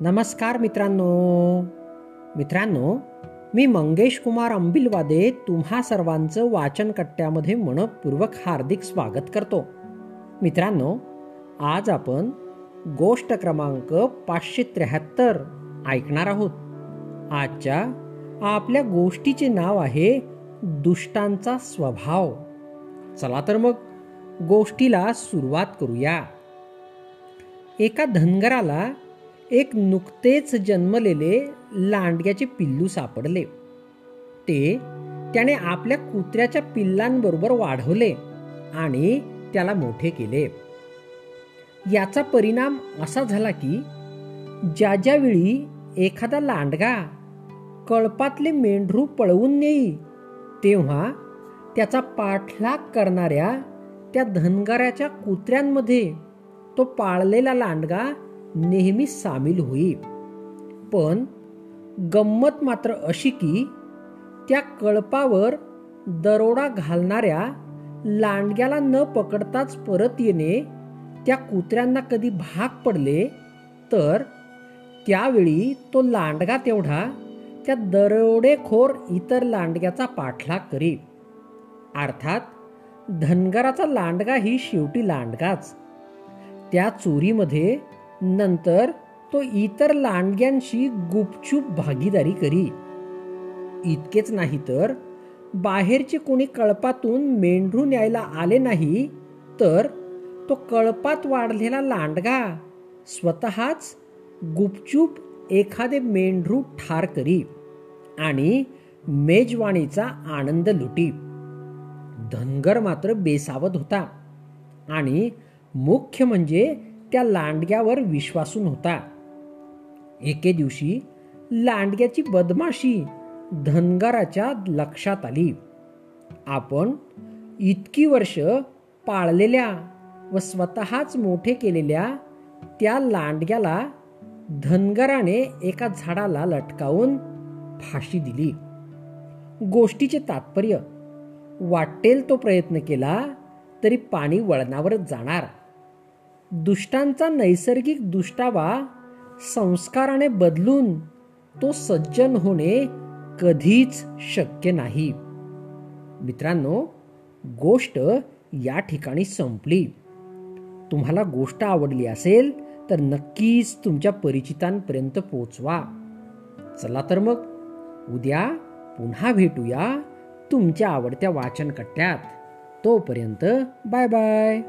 नमस्कार मित्रांनो. मित्रांनो मी मंगेश कुमार अंबिलवादे तुम्हा सर्वांचं वाचन कट्ट्यामध्ये मनपूर्वक हार्दिक स्वागत करतो. मित्रांनो आज आपण गोष्ट क्रमांक पाचशे त्र्याहत्तर ऐकणार आहोत. आजच्या आपल्या गोष्टीचे नाव आहे दुष्टांचा स्वभाव. चला तर मग गोष्टीला सुरुवात करूया. एका धनगराला एक नुकतेच जन्मलेले लांडग्याचे पिल्लू सापडले. ते त्याने आपल्या कुत्र्याच्या पिल्लांबरोबर वाढवले आणि त्याला मोठे केले. याचा परिणाम असा झाला की ज्या ज्यावेळी एखादा लांडगा कळपातले मेंढरू पळवून नेई तेव्हा त्याचा पाठलाग करणाऱ्या त्या धनगाऱ्याच्या कुत्र्यांमध्ये तो पाळलेला लांडगा नेहमी सामील होई पण गंमत मात्र अशी की त्या कळपावर दरोडा घालणाऱ्या लांडग्याला न पकडताच परत येणे त्या कुत्र्यांना कधी भाग पडले तर त्यावेळी तो लांडगा तेवढा त्या दरोडेखोर इतर लांडग्याचा पाठलाग करी अर्थात धनगराचा लांडगा ही शेवटी लांडगाच. त्या चोरीमध्ये नंतर तो इतर लांडग्यांशी गुपचूप भागीदारी करी. इतकेच नाही तर बाहेरचे कोणी कळपातून मेंढरू न्यायला आले नाही तर तो कळपात वाढलेला लांडगा स्वतःच गुपचूप एखादे मेंढरू ठार करी आणि मेजवाणीचा आनंद लुटी. धनगर मात्र बेसावत होता आणि मुख्य म्हणजे त्या लांडग्यावर विश्वासून होता एके दिवशी लांडग्याची बदमाशी धनगराच्या लक्षात आली. आपण इतकी वर्ष पाळलेल्या व स्वतःच मोठे केलेल्या त्या लांडग्याला धनगराने एका झाडाला लटकावून फाशी दिली. गोष्टीचे तात्पर्य वाटेल तो प्रयत्न केला तरी पाणी वळणावरच जाणार. दुष्टांचा नैसर्गिक दुष्टावा संस्काराने बदलून तो सज्जन होणे कधीच शक्य नाही. मित्रांनो गोष्ट या ठिकाणी संपली. तुम्हाला गोष्ट आवडली असेल तर नक्कीच तुमच्या परिचितांपर्यंत पोचवा. चला तर मग उद्या पुन्हा भेटूया तुमच्या आवडत्या वाचन कट्ट्यात तोपर्यंत बाय बाय.